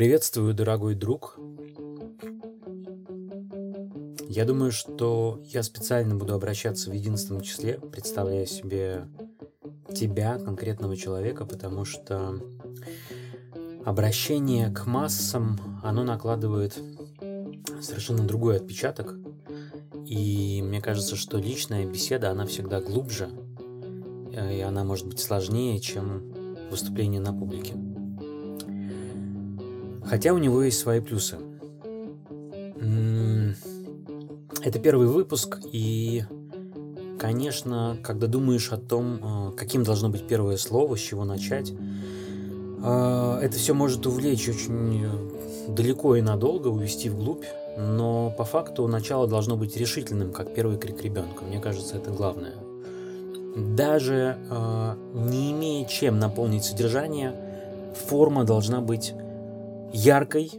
Приветствую, дорогой друг. Я думаю, что я специально буду обращаться в единственном числе, представляя себе тебя, конкретного человека, потому что обращение к массам, оно накладывает совершенно другой отпечаток. И мне кажется, что личная беседа, она всегда глубже, э, и она может быть сложнее, чем выступление на публике. Хотя у него есть свои плюсы. Это первый выпуск, и, конечно, когда думаешь о том, э, каким должно быть первое слово, с чего начать, э, это все может увлечь очень далеко и надолго, увести вглубь, но по факту начало должно быть решительным, как первый крик ребенка. Мне кажется, это главное. Даже э, не имея чем наполнить содержание, форма должна быть яркой,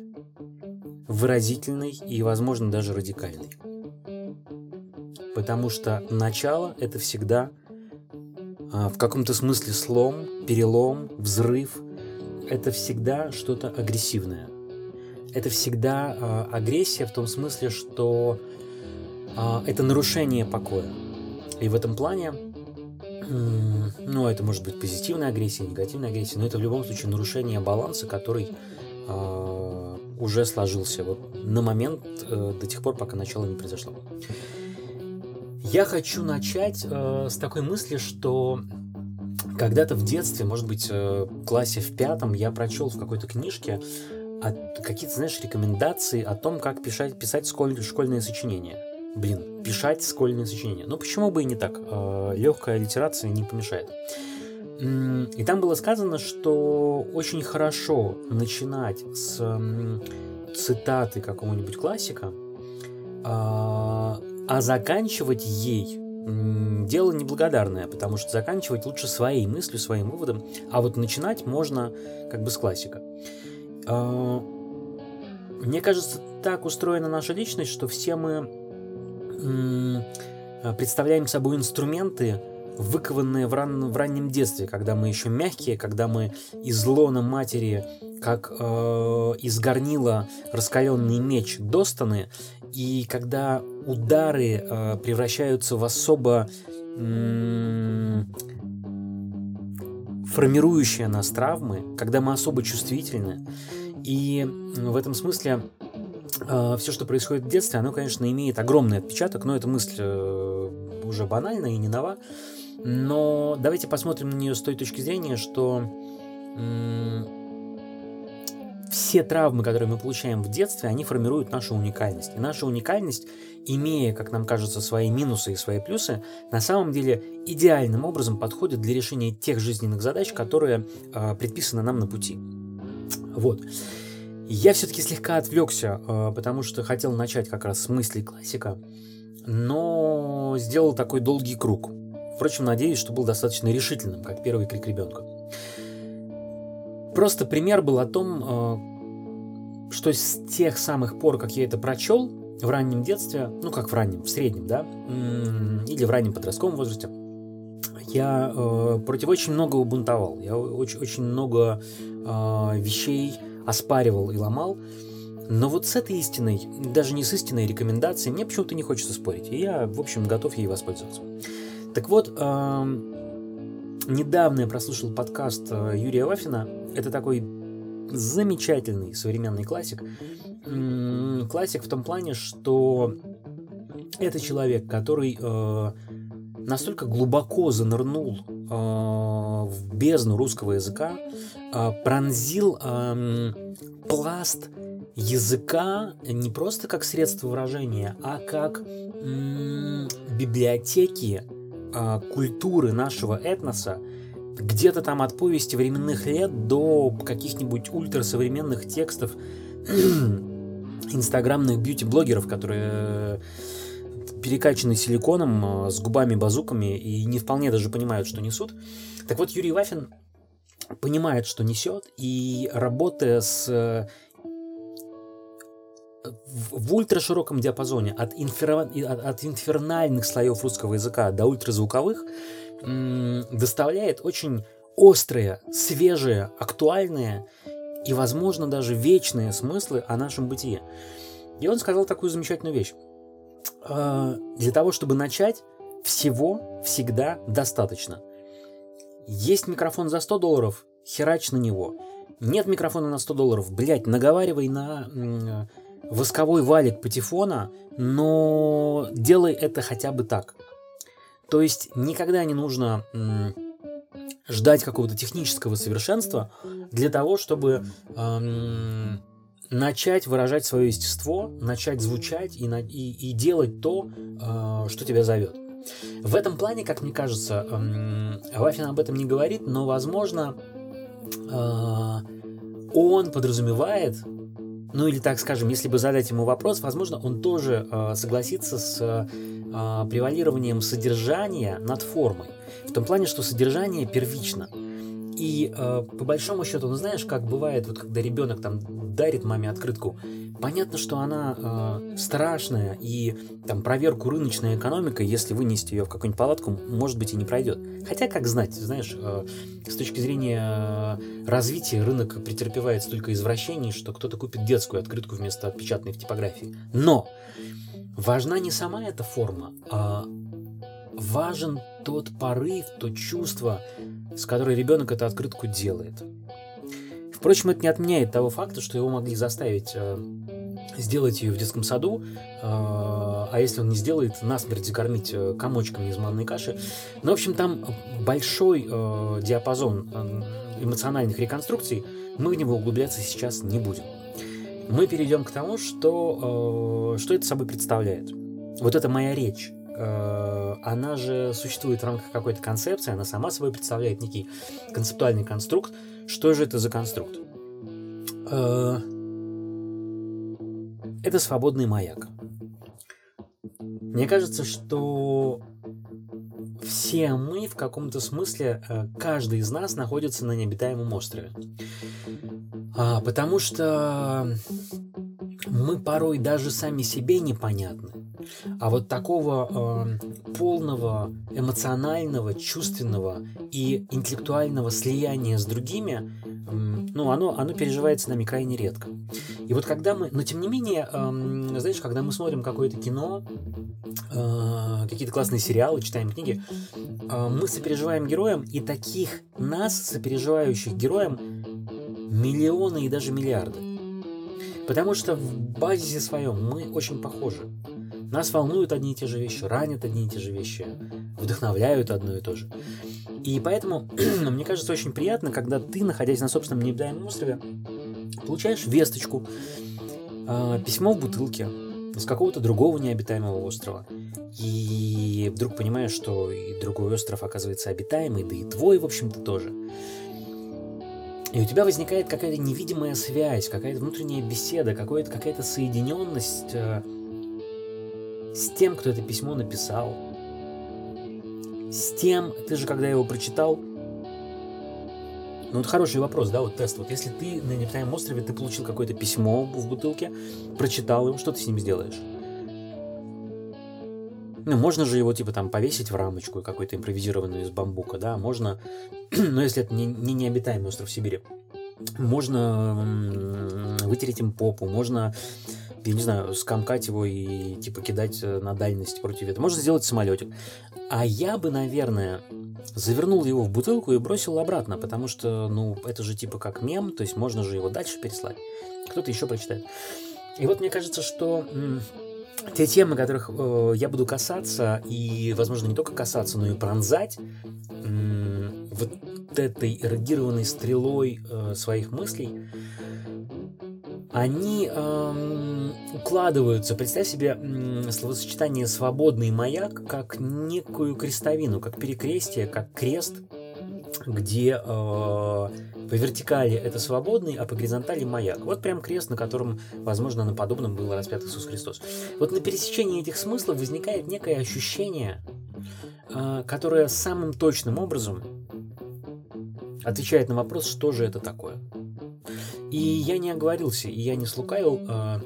выразительной и, возможно, даже радикальной. Потому что начало это всегда э, в каком-то смысле слом, перелом, взрыв. Это всегда что-то агрессивное – это всегда э, агрессия в том смысле, что э, это нарушение покоя. И в этом плане, ну, это может быть позитивная агрессия, негативная агрессия, но это в любом случае нарушение баланса, который э, уже сложился вот на момент э, до тех пор, пока начало не произошло. Я хочу начать э, с такой мысли, что когда-то в детстве, может быть, э, в классе в пятом, я прочел в какой-то книжке какие-то, знаешь, рекомендации о том, как писать, писать школь, школьные сочинения. Блин, писать школьные сочинения. Ну почему бы и не так? Э, легкая литерация не помешает. И там было сказано, что очень хорошо начинать с цитаты какого-нибудь классика, а, а заканчивать ей дело неблагодарное, потому что заканчивать лучше своей мыслью, своим выводом, а вот начинать можно как бы с классика. А, мне кажется, так устроена наша личность, что все мы представляем собой инструменты, выкованные в, ран, в раннем детстве, когда мы еще мягкие, когда мы из лона матери, как э, из горнила раскаленный меч достаны, и когда удары э, превращаются в особо э, формирующие нас травмы, когда мы особо чувствительны. И в этом смысле э, все, что происходит в детстве, оно, конечно, имеет огромный отпечаток, но эта мысль э, уже банальная и не нова. Но давайте посмотрим на нее с той точки зрения, что все травмы, которые мы получаем в детстве, они формируют нашу уникальность. И наша уникальность, имея, как нам кажется, свои минусы и свои плюсы, на самом деле идеальным образом подходит для решения тех жизненных задач, которые э, предписаны нам на пути. Вот. Я все-таки слегка отвлекся, э, потому что хотел начать как раз с мыслей классика, но сделал такой долгий круг. Впрочем, надеюсь, что был достаточно решительным, как первый крик ребенка. Просто пример был о том, э, что с тех самых пор, как я это прочел в раннем детстве, ну как в раннем, в среднем, да, или в раннем подростковом возрасте, я э, против очень многого бунтовал. Я очень, очень много э, вещей оспаривал и ломал. Но вот с этой истиной, даже не с истинной рекомендацией, мне почему-то не хочется спорить. И я, в общем, готов ей воспользоваться. Так вот, недавно я прослушал подкаст э, Юрия Вафина. Это такой замечательный современный классик. Классик в том плане, что это человек, который э, настолько глубоко занырнул э, в бездну русского языка, пронзил пласт языка не просто как средство выражения, а как библиотеки культуры нашего этноса, где-то там от повести временных лет до каких-нибудь ультрасовременных текстов инстаграмных бьюти-блогеров, которые перекачаны силиконом, с губами-базуками и не вполне даже понимают, что несут. Так вот, Юрий Вафин понимает, что несет, и работая с в ультрашироком диапазоне от, инфер... от инфернальных слоев русского языка до ультразвуковых доставляет очень острые, свежие, актуальные и, возможно, даже вечные смыслы о нашем бытии. И он сказал такую замечательную вещь. «А, для того, чтобы начать, всего всегда достаточно. Есть микрофон за 100 долларов, херач на него. Нет микрофона на 100 долларов, блядь, наговаривай на восковой валик патефона, но делай это хотя бы так. То есть никогда не нужно ждать какого-то технического совершенства для того, чтобы эм, начать выражать свое естество, начать звучать и, и, и делать то, э, что тебя зовет. В этом плане, как мне кажется, эм, Вафин об этом не говорит, но, возможно, э, он подразумевает, ну или так скажем, если бы задать ему вопрос, возможно, он тоже э, согласится с э, превалированием содержания над формой. В том плане, что содержание первично. И э, по большому счету, ну знаешь, как бывает, вот когда ребенок там дарит маме открытку, понятно, что она э, страшная, и там проверку рыночной экономикой, если вынести ее в какую-нибудь палатку, может быть и не пройдет. Хотя, как знать, знаешь, э, с точки зрения э, развития рынок претерпевает столько извращений, что кто-то купит детскую открытку вместо отпечатанной в типографии. Но важна не сама эта форма, а важен тот порыв, то чувство, с которой ребенок эту открытку делает. Впрочем, это не отменяет того факта, что его могли заставить э, сделать ее в детском саду, э, а если он не сделает, насмерть закормить э, комочками из манной каши. Ну, в общем, там большой э, диапазон э, эмоциональных реконструкций, мы в него углубляться сейчас не будем. Мы перейдем к тому, что, э, что это собой представляет. Вот это моя речь она же существует в рамках какой-то концепции, она сама собой представляет некий концептуальный конструкт. Что же это за конструкт? Э, это свободный маяк. Мне кажется, что все мы в каком-то смысле, э, каждый из нас находится на необитаемом острове. А, потому что мы порой даже сами себе непонятны. А вот такого э, полного эмоционального, чувственного и интеллектуального слияния с другими, э, ну, оно, оно переживается нами крайне редко. И вот когда мы, но тем не менее, э, знаешь, когда мы смотрим какое-то кино, э, какие-то классные сериалы, читаем книги, э, мы сопереживаем героям, и таких нас, сопереживающих героям, миллионы и даже миллиарды. Потому что в базисе своем мы очень похожи. Нас волнуют одни и те же вещи, ранят одни и те же вещи, вдохновляют одно и то же. И поэтому мне кажется очень приятно, когда ты, находясь на собственном необитаемом острове, получаешь весточку, э, письмо в бутылке с какого-то другого необитаемого острова. И вдруг понимаешь, что и другой остров оказывается обитаемый, да и твой, в общем-то, тоже. И у тебя возникает какая-то невидимая связь, какая-то внутренняя беседа, какая-то соединенность э, с тем, кто это письмо написал, с тем, ты же когда его прочитал, ну, вот хороший вопрос, да, вот тест. Вот если ты на необитаемом острове, ты получил какое-то письмо в бутылке, прочитал его, что ты с ним сделаешь? Ну, можно же его, типа, там, повесить в рамочку какой-то импровизированную из бамбука, да, можно, но если это не, не необитаемый остров Сибири, можно вытереть им попу, можно я не знаю, скомкать его и типа кидать э, на дальность против ветра. Можно сделать самолетик. А я бы, наверное, завернул его в бутылку и бросил обратно, потому что, ну, это же типа как мем, то есть можно же его дальше переслать. Кто-то еще прочитает. И вот мне кажется, что те темы, которых э, я буду касаться, и, возможно, не только касаться, но и пронзать, м- вот этой эродированной стрелой э, своих мыслей, они эм, укладываются. Представь себе словосочетание «свободный маяк» как некую крестовину, как перекрестие, как крест, где э, по вертикали это свободный, а по горизонтали маяк. Вот прям крест, на котором, возможно, на подобном был распят Иисус Христос. Вот на пересечении этих смыслов возникает некое ощущение, э, которое самым точным образом отвечает на вопрос, что же это такое. И я не оговорился, и я не слукавил. А,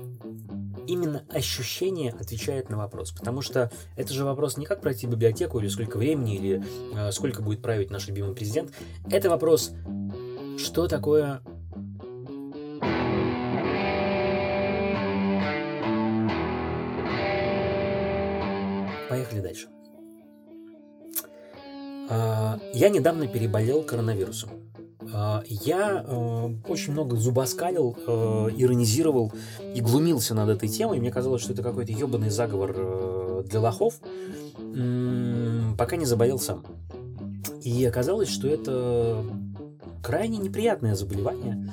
именно ощущение отвечает на вопрос. Потому что это же вопрос не как пройти библиотеку или сколько времени, или э, сколько будет править наш любимый президент. Это вопрос, что такое Поехали дальше. А, я недавно переболел коронавирусом. А, я э, очень много зубоскалил, э, иронизировал и глумился над этой темой. Мне казалось, что это какой-то ебаный заговор э, для лохов, пока не заболел сам. И оказалось, что это крайне неприятное заболевание.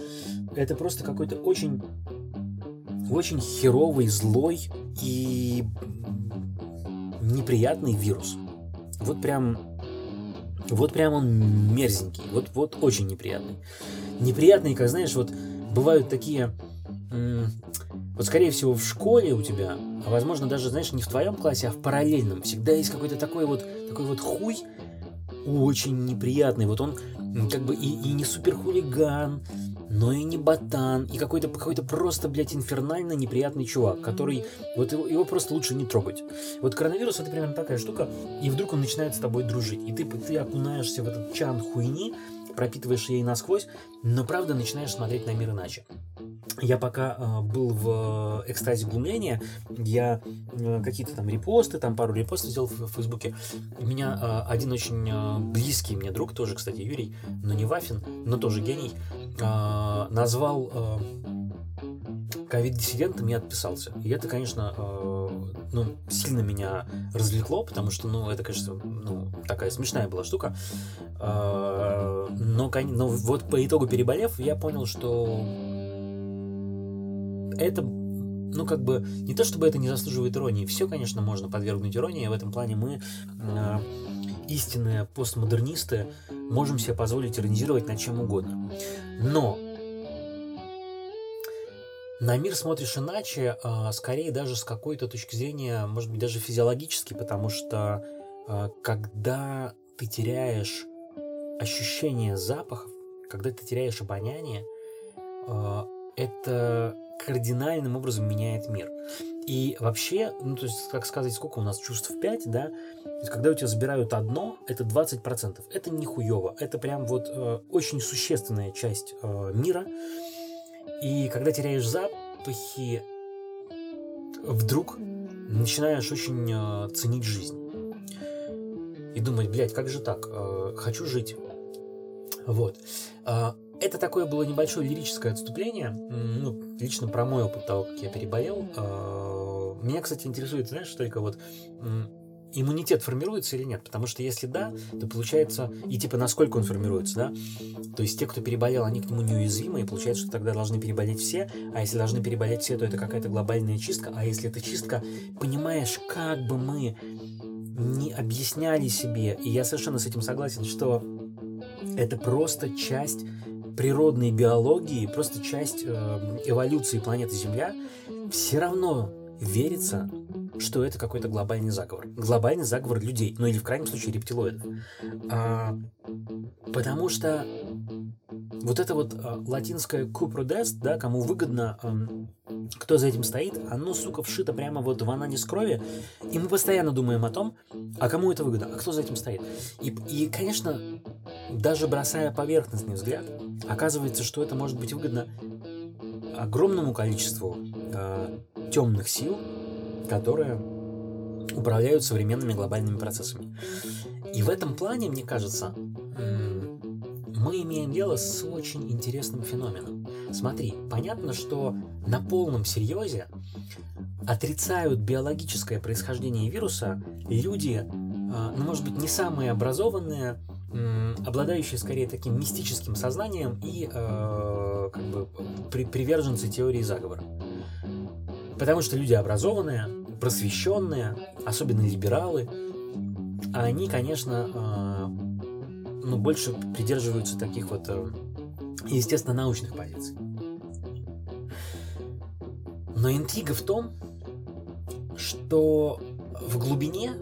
Это просто какой-то очень, очень херовый, злой и неприятный вирус. Вот прям вот прям он мерзенький, вот, вот очень неприятный. Неприятный, как знаешь, вот бывают такие, вот скорее всего в школе у тебя, а возможно даже, знаешь, не в твоем классе, а в параллельном, всегда есть какой-то такой вот, такой вот хуй, очень неприятный. Вот он как бы и, и не супер хулиган, но и не ботан, и какой-то какой просто, блядь, инфернально неприятный чувак, который, вот его, его просто лучше не трогать. Вот коронавирус это примерно такая штука, и вдруг он начинает с тобой дружить, и ты, ты окунаешься в этот чан хуйни, пропитываешь ей насквозь, но правда начинаешь смотреть на мир иначе. Я пока э, был в экстазе глумления, я э, какие-то там репосты, там пару репостов сделал в, в Фейсбуке. У меня э, один очень э, близкий мне друг, тоже, кстати, Юрий, но не Вафин, но тоже гений, э, назвал э, ковид-диссидентом и отписался. И это, конечно, э, ну, сильно меня развлекло, потому что, ну, это, конечно, ну, такая смешная была штука. Э, но, но вот по итогу переболев, я понял, что это, ну, как бы, не то чтобы это не заслуживает иронии. Все, конечно, можно подвергнуть иронии. В этом плане мы, э, истинные постмодернисты, можем себе позволить иронизировать над чем угодно. Но на мир смотришь иначе, э, скорее даже с какой-то точки зрения, может быть, даже физиологически, потому что э, когда ты теряешь ощущение запахов, когда ты теряешь обоняние, э, это кардинальным образом меняет мир. И вообще, ну, то есть, как сказать, сколько у нас чувств 5, да, то есть, когда у тебя забирают одно, это 20%. Это не хуево, это прям вот э, очень существенная часть э, мира. И когда теряешь запахи, вдруг начинаешь очень э, ценить жизнь. И думать, блядь, как же так? Э, хочу жить. Вот. Э, это такое было небольшое лирическое отступление, ну, лично про мой опыт того, как я переболел. А, меня, кстати, интересует, знаешь, только вот иммунитет формируется или нет? Потому что если да, то получается, и типа насколько он формируется, да? То есть те, кто переболел, они к нему неуязвимы, и получается, что тогда должны переболеть все, а если должны переболеть все, то это какая-то глобальная чистка, а если это чистка, понимаешь, как бы мы не объясняли себе, и я совершенно с этим согласен, что это просто часть природной биологии, просто часть э, эволюции планеты Земля, все равно верится, что это какой-то глобальный заговор. Глобальный заговор людей, ну или в крайнем случае рептилоидов. А, потому что вот это вот а, латинское купродест, да, кому выгодно, а, кто за этим стоит, оно, сука, вшито прямо вот в ананис крови, и мы постоянно думаем о том, а кому это выгодно, а кто за этим стоит. И, и конечно, даже бросая поверхностный взгляд, оказывается, что это может быть выгодно огромному количеству э, темных сил, которые управляют современными глобальными процессами. И в этом плане, мне кажется, мы имеем дело с очень интересным феноменом. Смотри, понятно, что на полном серьезе отрицают биологическое происхождение вируса люди, а, ну, может быть, не самые образованные, обладающие скорее таким мистическим сознанием и э, как бы при, приверженцы теории заговора. Потому что люди образованные, просвещенные, особенно либералы, они, конечно, э, ну, больше придерживаются таких вот, э, естественно, научных позиций. Но интрига в том, что в глубине,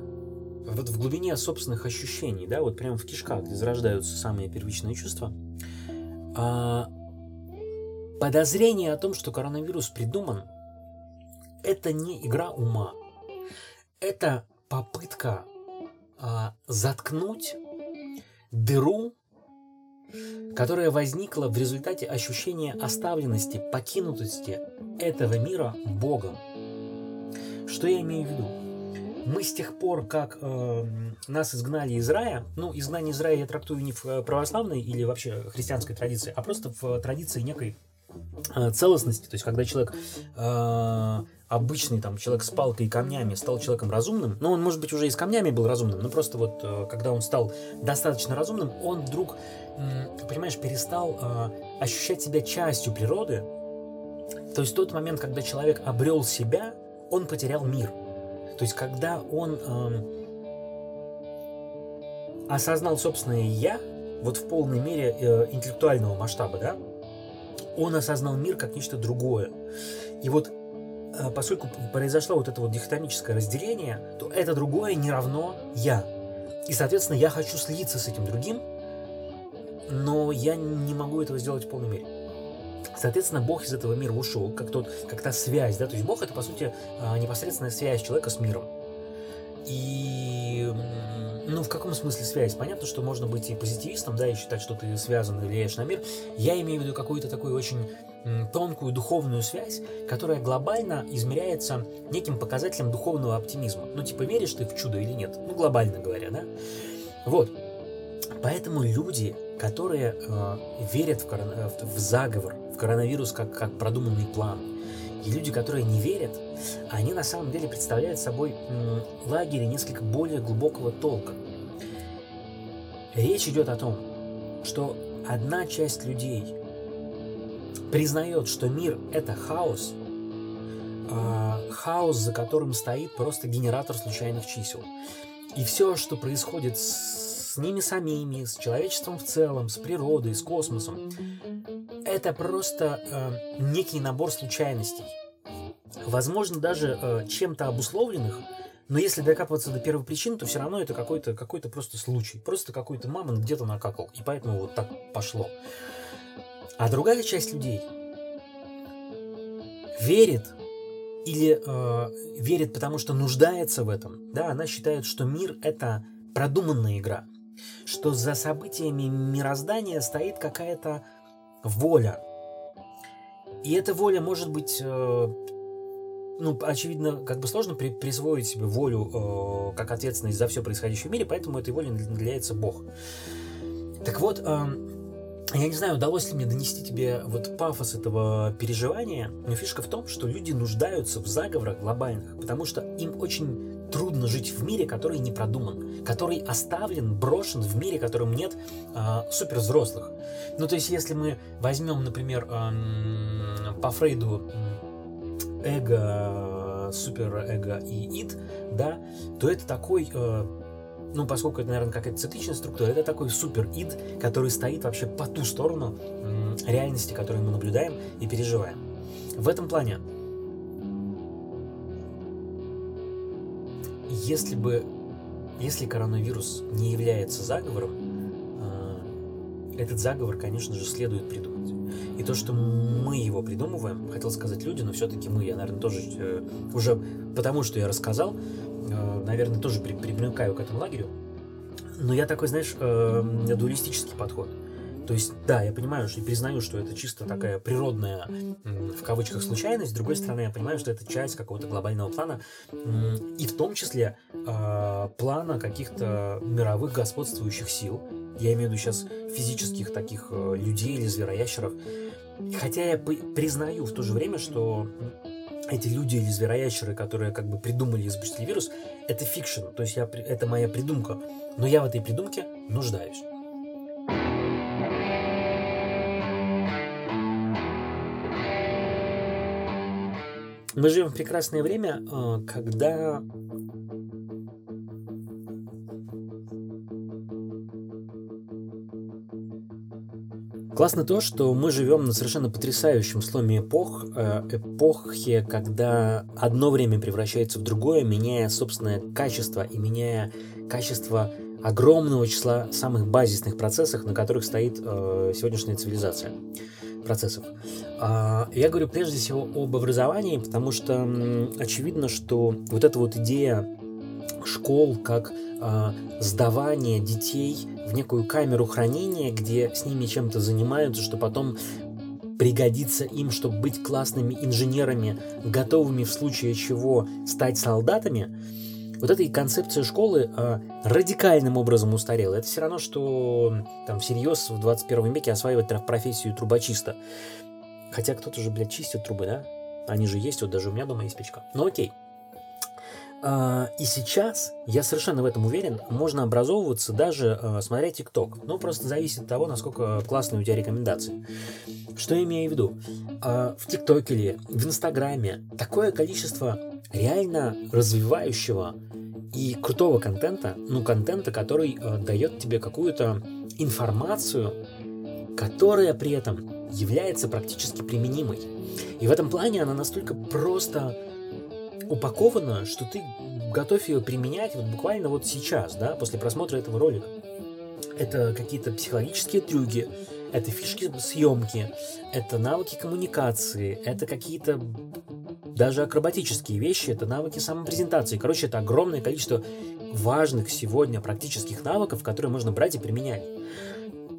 вот в глубине собственных ощущений, да, вот прямо в кишках, где зарождаются самые первичные чувства, а, подозрение о том, что коронавирус придуман, это не игра ума. Это попытка а, заткнуть дыру, которая возникла в результате ощущения оставленности, покинутости этого мира Богом. Что я имею в виду? мы с тех пор, как э, нас изгнали из рая, ну, изгнание из рая я трактую не в э, православной или вообще христианской традиции, а просто в традиции некой э, целостности, то есть когда человек э, обычный там человек с палкой и камнями стал человеком разумным, но он, может быть, уже и с камнями был разумным, но просто вот э, когда он стал достаточно разумным, он вдруг, понимаешь, перестал э, ощущать себя частью природы. То есть тот момент, когда человек обрел себя, он потерял мир. То есть когда он э, осознал собственное я, вот в полной мере э, интеллектуального масштаба, да, он осознал мир как нечто другое. И вот поскольку произошло вот это вот дихотомическое разделение, то это другое не равно я. И, соответственно, я хочу слиться с этим другим, но я не могу этого сделать в полной мере. Соответственно, Бог из этого мира ушел, как, тот, как та связь, да, то есть Бог это, по сути, а, непосредственная связь человека с миром. И, ну, в каком смысле связь? Понятно, что можно быть и позитивистом, да, и считать, что ты связан и влияешь на мир. Я имею в виду какую-то такую очень тонкую духовную связь, которая глобально измеряется неким показателем духовного оптимизма. Ну, типа, веришь ты в чудо или нет? Ну, глобально говоря, да? Вот. Поэтому люди, которые э, верят в, корон... В заговор, в коронавирус как, как продуманный план, и люди, которые не верят, они на самом деле представляют собой лагерь несколько более глубокого толка. Речь идет о том, что одна часть людей признает, что мир — это хаос, а хаос, за которым стоит просто генератор случайных чисел. И все, что происходит с ними самими, с человечеством в целом, с природой, с космосом, это просто э, некий набор случайностей. Возможно, даже э, чем-то обусловленных, но если докапываться до первой причины, то все равно это какой-то какой просто случай. Просто какой-то мамонт где-то накакал. И поэтому вот так пошло. А другая часть людей верит или э, верит, потому что нуждается в этом. Да, она считает, что мир это продуманная игра, что за событиями мироздания стоит какая-то воля. И эта воля может быть, э, ну, очевидно, как бы сложно при, присвоить себе волю э, как ответственность за все происходящее в мире, поэтому этой волей наделяется Бог. Так вот, э, я не знаю, удалось ли мне донести тебе вот пафос этого переживания, но фишка в том, что люди нуждаются в заговорах глобальных, потому что им очень трудно жить в мире, который не продуман, который оставлен, брошен в мире, в котором нет э, супер взрослых. Ну, то есть, если мы возьмем, например, э, по Фрейду эго, супер эго и ид, да, то это такой э, ну, поскольку это, наверное, какая-то цикличная структура, это такой супер-ид, который стоит вообще по ту сторону реальности, которую мы наблюдаем и переживаем. В этом плане, если бы, если коронавирус не является заговором, а, этот заговор, конечно же, следует придумать. И то, что мы его придумываем, хотел сказать люди, но все-таки мы, я, наверное, тоже э, уже потому, что я рассказал, наверное, тоже при, примыкаю к этому лагерю. Но я такой, знаешь, э, дуалистический подход. То есть, да, я понимаю, что и признаю, что это чисто такая природная, в кавычках, случайность. С другой стороны, я понимаю, что это часть какого-то глобального плана. И в том числе э, плана каких-то мировых господствующих сил. Я имею в виду сейчас физических таких э, людей или звероящеров. Хотя я признаю в то же время, что эти люди или звероящеры, которые как бы придумали и запустили вирус, это fiction, то есть я, это моя придумка. Но я в этой придумке нуждаюсь. Мы живем в прекрасное время, э, когда Классно то, что мы живем на совершенно потрясающем сломе эпох, э, эпохе, когда одно время превращается в другое, меняя собственное качество и меняя качество огромного числа самых базисных процессов, на которых стоит э, сегодняшняя цивилизация процессов. А, я говорю прежде всего об образовании, потому что очевидно, что вот эта вот идея школ как э, сдавание детей в некую камеру хранения, где с ними чем-то занимаются, что потом пригодится им, чтобы быть классными инженерами, готовыми в случае чего стать солдатами, Вот эта концепция школы э, радикальным образом устарела. Это все равно, что там всерьез в 21 веке осваивать профессию трубочиста. Хотя кто-то же, блядь, чистит трубы, да? Они же есть, вот даже у меня дома есть печка. Ну окей. А, и сейчас, я совершенно в этом уверен, можно образовываться даже а, смотря ТикТок. Ну, просто зависит от того, насколько классные у тебя рекомендации. Что я имею в виду? А, в ТикТоке или в Инстаграме такое количество реально развивающего и крутого контента, ну, контента, который дает тебе какую-то информацию, которая при этом является практически применимой. И в этом плане она настолько просто упакована, что ты готов ее применять вот буквально вот сейчас, да, после просмотра этого ролика. Это какие-то психологические трюки, это фишки съемки, это навыки коммуникации, это какие-то даже акробатические вещи, это навыки самопрезентации. Короче, это огромное количество важных сегодня практических навыков, которые можно брать и применять.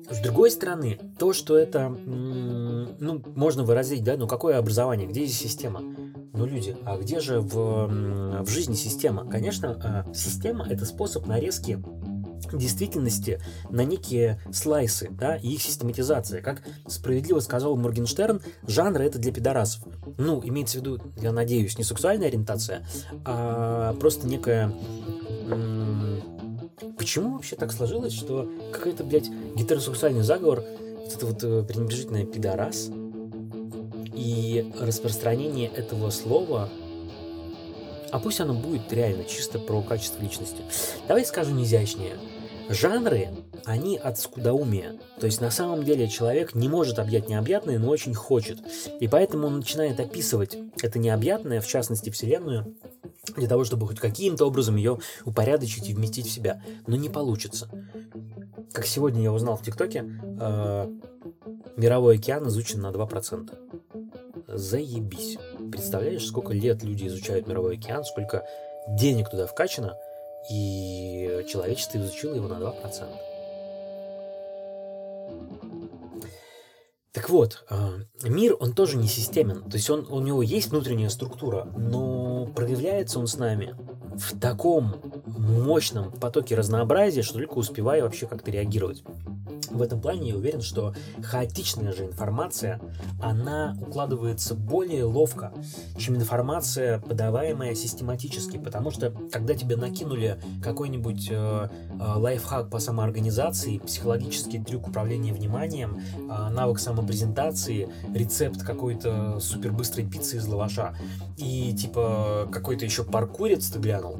С другой стороны, то, что это, ну, можно выразить, да, ну какое образование, где здесь система? Ну, люди, а где же в, в жизни система? Конечно, а, система – это способ нарезки действительности на некие слайсы, да, и их систематизация. Как справедливо сказал Моргенштерн, жанры это для пидорасов. Ну, имеется в виду, я надеюсь, не сексуальная ориентация, а просто некая... Почему вообще так сложилось, что какой-то, блядь, гетеросексуальный заговор, вот это вот э, пренебрежительное пидорас, и распространение этого слова, а пусть оно будет реально чисто про качество личности. Давай скажем изящнее. Жанры, они от скудоумия. То есть на самом деле человек не может объять необъятное, но очень хочет. И поэтому он начинает описывать это необъятное, в частности Вселенную, для того, чтобы хоть каким-то образом ее упорядочить и вместить в себя. Но не получится. Как сегодня я узнал в ТикТоке, э, мировой океан изучен на 2% заебись. Представляешь, сколько лет люди изучают мировой океан, сколько денег туда вкачано, и человечество изучило его на 2%. Так вот, а, мир, он тоже не системен. То есть он, у него есть внутренняя структура, но проявляется он с нами в таком мощном потоке разнообразия, что только успеваю вообще как-то реагировать. В этом плане я уверен, что хаотичная же информация, она укладывается более ловко, чем информация, подаваемая систематически. Потому что, когда тебе накинули какой-нибудь э, э, лайфхак по самоорганизации, психологический трюк управления вниманием, э, навык самопрезентации, рецепт какой-то супербыстрой пиццы из лаваша, и типа какой-то еще паркурец ты глянул,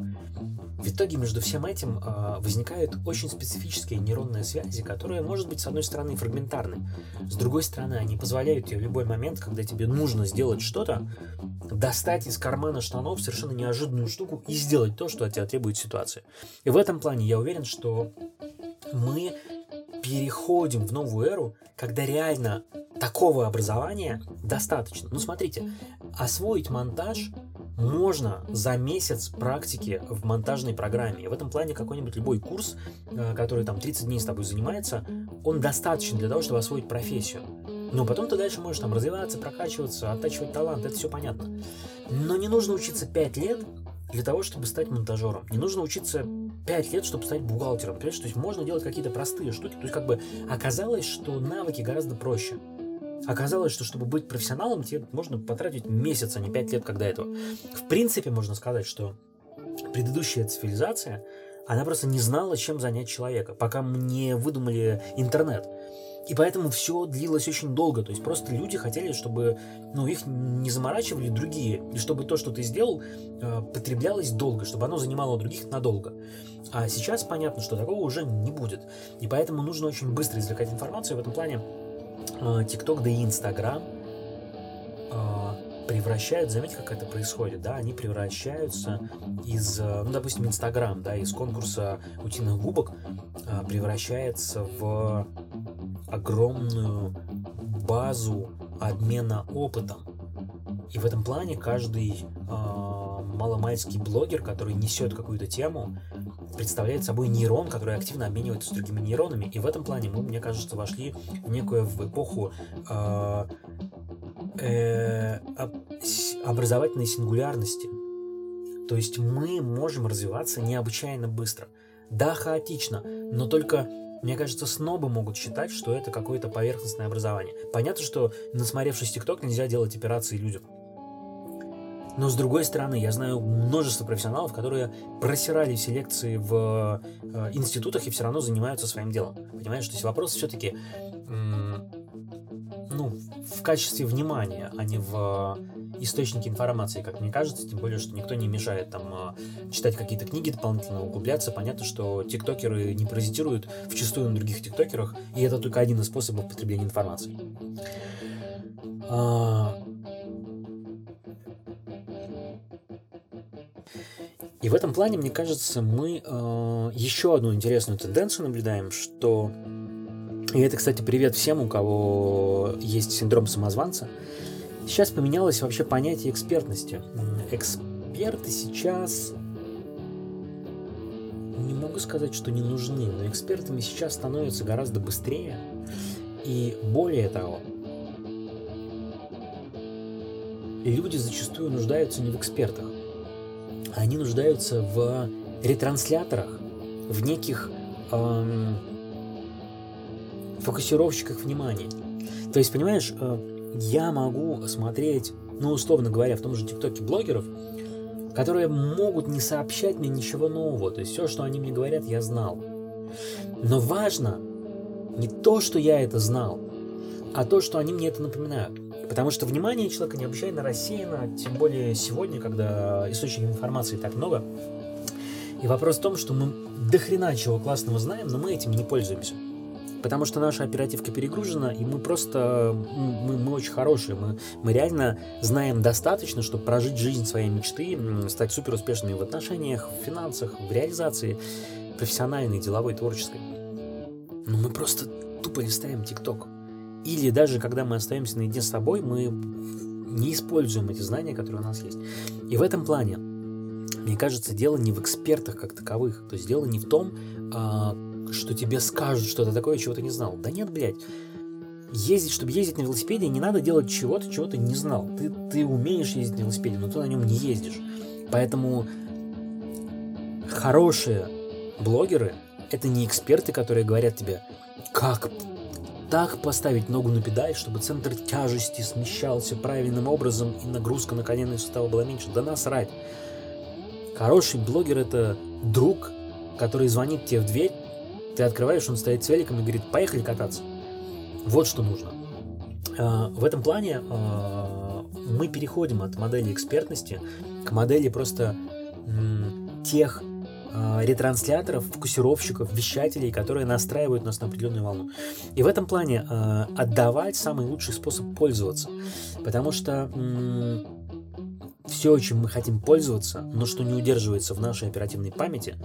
в итоге между всем этим э, возникают очень специфические нейронные связи, которые, может быть, с одной стороны фрагментарны, с другой стороны, они позволяют тебе в любой момент, когда тебе нужно сделать что-то, достать из кармана штанов совершенно неожиданную штуку и сделать то, что от тебя требует ситуация. И в этом плане я уверен, что мы переходим в новую эру, когда реально такого образования достаточно. Ну, смотрите, освоить монтаж можно за месяц практики в монтажной программе. И в этом плане какой-нибудь любой курс, э, который там 30 дней с тобой занимается, он достаточен для того, чтобы освоить профессию. Но потом ты дальше можешь там развиваться, прокачиваться, оттачивать талант, это все понятно. Но не нужно учиться 5 лет для того, чтобы стать монтажером. Не нужно учиться 5 лет, чтобы стать бухгалтером. Понимаешь? То есть можно делать какие-то простые штуки. То есть как бы оказалось, что навыки гораздо проще. Оказалось, что чтобы быть профессионалом, тебе можно потратить месяц, а не пять лет, как до этого. В принципе, можно сказать, что предыдущая цивилизация, она просто не знала, чем занять человека, пока мы не выдумали интернет. И поэтому все длилось очень долго. То есть просто люди хотели, чтобы ну, их не заморачивали другие, и чтобы то, что ты сделал, э, потреблялось долго, чтобы оно занимало других надолго. А сейчас понятно, что такого уже не будет. И поэтому нужно очень быстро извлекать информацию. В этом плане ТикТок, да и Инстаграм а, превращают, заметьте, как это происходит, да, они превращаются из, ну, допустим, Инстаграм, да, из конкурса утиных губок а, превращается в огромную базу обмена опытом. И в этом плане каждый э, маломальский блогер, который несет какую-то тему, представляет собой нейрон, который активно обменивается с другими нейронами. И в этом плане мы, мне кажется, вошли в некую в эпоху э, э, образовательной сингулярности. То есть мы можем развиваться необычайно быстро. Да, хаотично, но только мне кажется, снобы могут считать, что это какое-то поверхностное образование. Понятно, что насмотревшись ТикТок нельзя делать операции людям. Но с другой стороны, я знаю множество профессионалов, которые просирали все лекции в э, институтах и все равно занимаются своим делом. Понимаешь, то есть вопрос все-таки в качестве внимания, а не в источнике информации, как мне кажется, тем более, что никто не мешает там э, читать какие-то книги дополнительно, углубляться. Понятно, что тиктокеры не паразитируют чистую на других тиктокерах, и это только один из способов потребления информации. А, И в этом плане, мне кажется, мы э, еще одну интересную тенденцию наблюдаем, что... И это, кстати, привет всем, у кого есть синдром самозванца. Сейчас поменялось вообще понятие экспертности. Эксперты сейчас... Не могу сказать, что не нужны, но экспертами сейчас становятся гораздо быстрее. И более того, люди зачастую нуждаются не в экспертах, они нуждаются в ретрансляторах, в неких эм, фокусировщиках внимания. То есть, понимаешь, э, я могу смотреть, ну, условно говоря, в том же ТикТоке блогеров, которые могут не сообщать мне ничего нового. То есть все, что они мне говорят, я знал. Но важно не то, что я это знал, а то, что они мне это напоминают. Потому что внимание человека необычайно рассеяно, тем более сегодня, когда источников информации так много. И вопрос в том, что мы до хрена чего классного знаем, но мы этим не пользуемся. Потому что наша оперативка перегружена, и мы просто, мы, мы очень хорошие, мы, мы реально знаем достаточно, чтобы прожить жизнь своей мечты, стать супер успешными в отношениях, в финансах, в реализации профессиональной, деловой, творческой. Но мы просто тупо листаем ТикТок. Или даже когда мы остаемся наедине с собой, мы не используем эти знания, которые у нас есть. И в этом плане, мне кажется, дело не в экспертах как таковых. То есть дело не в том, а, что тебе скажут что-то такое, чего ты не знал. Да нет, блядь. Ездить, чтобы ездить на велосипеде, не надо делать чего-то, чего ты не знал. Ты, ты умеешь ездить на велосипеде, но ты на нем не ездишь. Поэтому хорошие блогеры — это не эксперты, которые говорят тебе, как так поставить ногу на педаль, чтобы центр тяжести смещался правильным образом и нагрузка на коленные суставы была меньше. Да насрать. Хороший блогер – это друг, который звонит тебе в дверь, ты открываешь, он стоит с великом и говорит, поехали кататься. Вот что нужно. А, в этом плане а, мы переходим от модели экспертности к модели просто тех э, ретрансляторов, фокусировщиков, вещателей, которые настраивают нас на определенную волну. И в этом плане отдавать самый лучший способ пользоваться. Потому что все, чем мы хотим пользоваться, но что не удерживается в нашей оперативной памяти,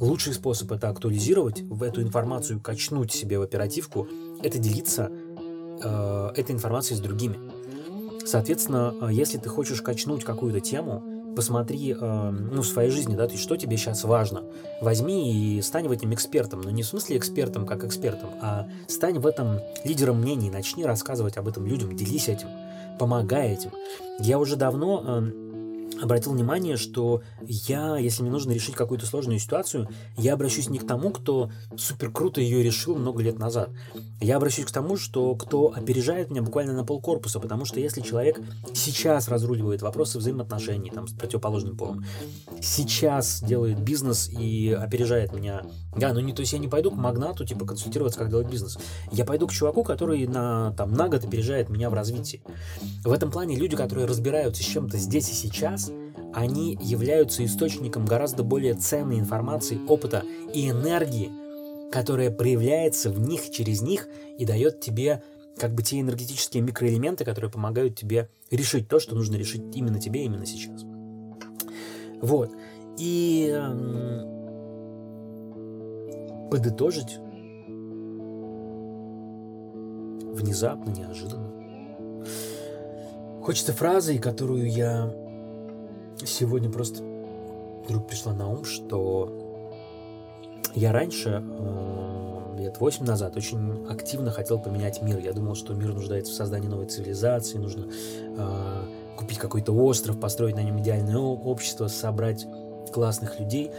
лучший способ это актуализировать, в эту информацию качнуть себе в оперативку, это делиться э, этой информацией с другими. Соответственно, э, если ты хочешь качнуть какую-то тему, посмотри э, ну, в своей жизни, да, то есть что тебе сейчас важно. Возьми и стань в этом экспертом, но не в смысле экспертом как экспертом, а стань в этом лидером мнений, начни рассказывать об этом людям, делись этим, помогай этим. Я уже давно э, обратил внимание, что я, если мне нужно решить какую-то сложную ситуацию, я обращусь не к тому, кто супер круто ее решил много лет назад. Я обращусь к тому, что кто опережает меня буквально на полкорпуса, потому что если человек сейчас разруливает вопросы взаимоотношений там, с противоположным полом, сейчас делает бизнес и опережает меня, да, ну не, то есть я не пойду к магнату, типа, консультироваться, как делать бизнес. Я пойду к чуваку, который на, там, на год опережает меня в развитии. В этом плане люди, которые разбираются с чем-то здесь и сейчас, они являются источником гораздо более ценной информации, опыта и энергии, которая проявляется в них, через них и дает тебе как бы те энергетические микроэлементы, которые помогают тебе решить то, что нужно решить именно тебе, именно сейчас. Вот. И эм, подытожить внезапно, неожиданно. Хочется фразой, которую я сегодня просто вдруг пришла на ум, что я раньше, э, лет 8 назад, очень активно хотел поменять мир. Я думал, что мир нуждается в создании новой цивилизации, нужно э, купить какой-то остров, построить на нем идеальное общество, собрать классных людей.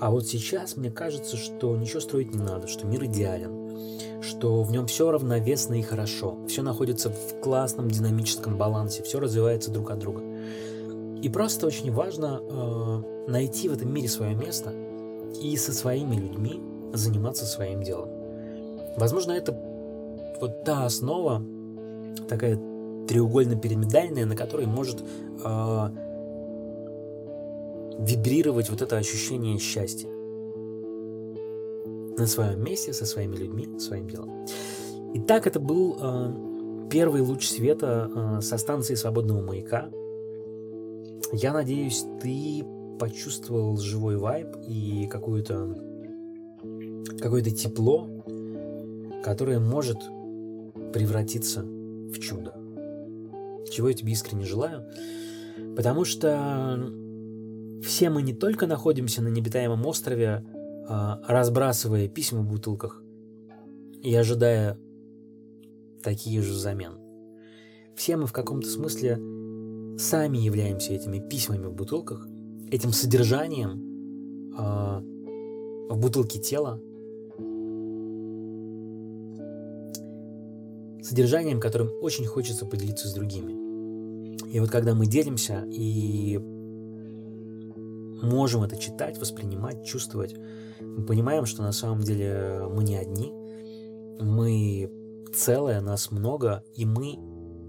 А вот сейчас мне кажется, что ничего строить не надо, что мир идеален, что в нем все равновесно и хорошо, все находится в классном динамическом балансе, все развивается друг от друга. И просто очень важно э, найти в этом мире свое место и со своими людьми заниматься своим делом. Возможно, это вот та основа, такая треугольно-пирамидальная, на которой может э, вибрировать вот это ощущение счастья на своем месте, со своими людьми, своим делом. Итак, это был э, первый луч света э, со станции свободного маяка. Я надеюсь, ты почувствовал живой вайб и какое-то какое-то тепло, которое может превратиться в чудо. Чего я тебе искренне желаю, потому что все мы не только находимся на необитаемом острове, а, разбрасывая письма в бутылках и ожидая такие же взамен. Все мы в каком-то смысле сами являемся этими письмами в бутылках, этим содержанием э, в бутылке тела, содержанием, которым очень хочется поделиться с другими. И вот когда мы делимся и можем это читать, воспринимать, чувствовать, мы понимаем, что на самом деле мы не одни, мы целое, нас много, и мы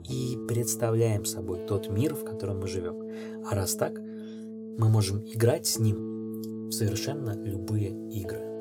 и представляем собой тот мир, в котором мы живем. А раз так, мы можем играть с ним в совершенно любые игры.